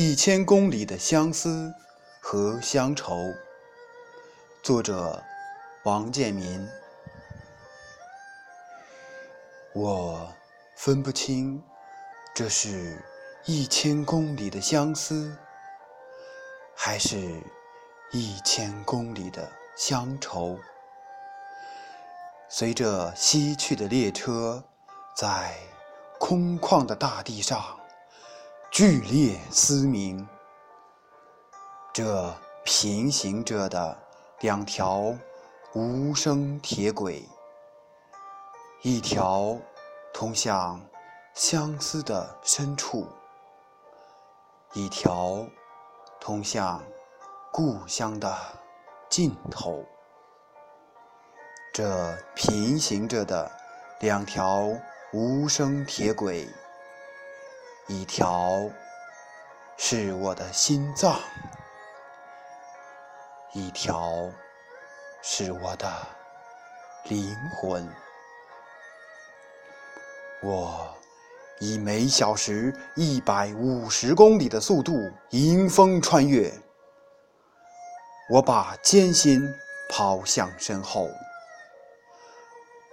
一千公里的相思和乡愁，作者王建民。我分不清，这是一千公里的相思，还是一千公里的乡愁。随着西去的列车，在空旷的大地上。剧烈嘶鸣，这平行着的两条无声铁轨，一条通向相思的深处，一条通向故乡的尽头。这平行着的两条无声铁轨。一条是我的心脏，一条是我的灵魂。我以每小时一百五十公里的速度迎风穿越，我把艰辛抛向身后，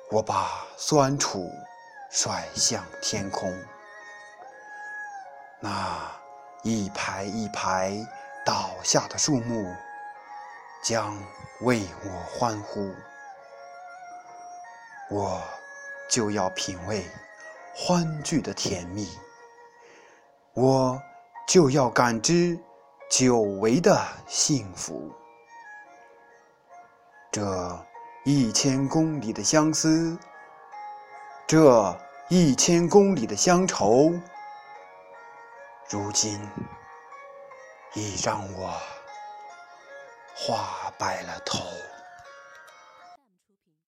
我把酸楚甩向天空。那一排一排倒下的树木，将为我欢呼。我就要品味欢聚的甜蜜，我就要感知久违的幸福。这一千公里的相思，这一千公里的乡愁。如今已让我花白了头。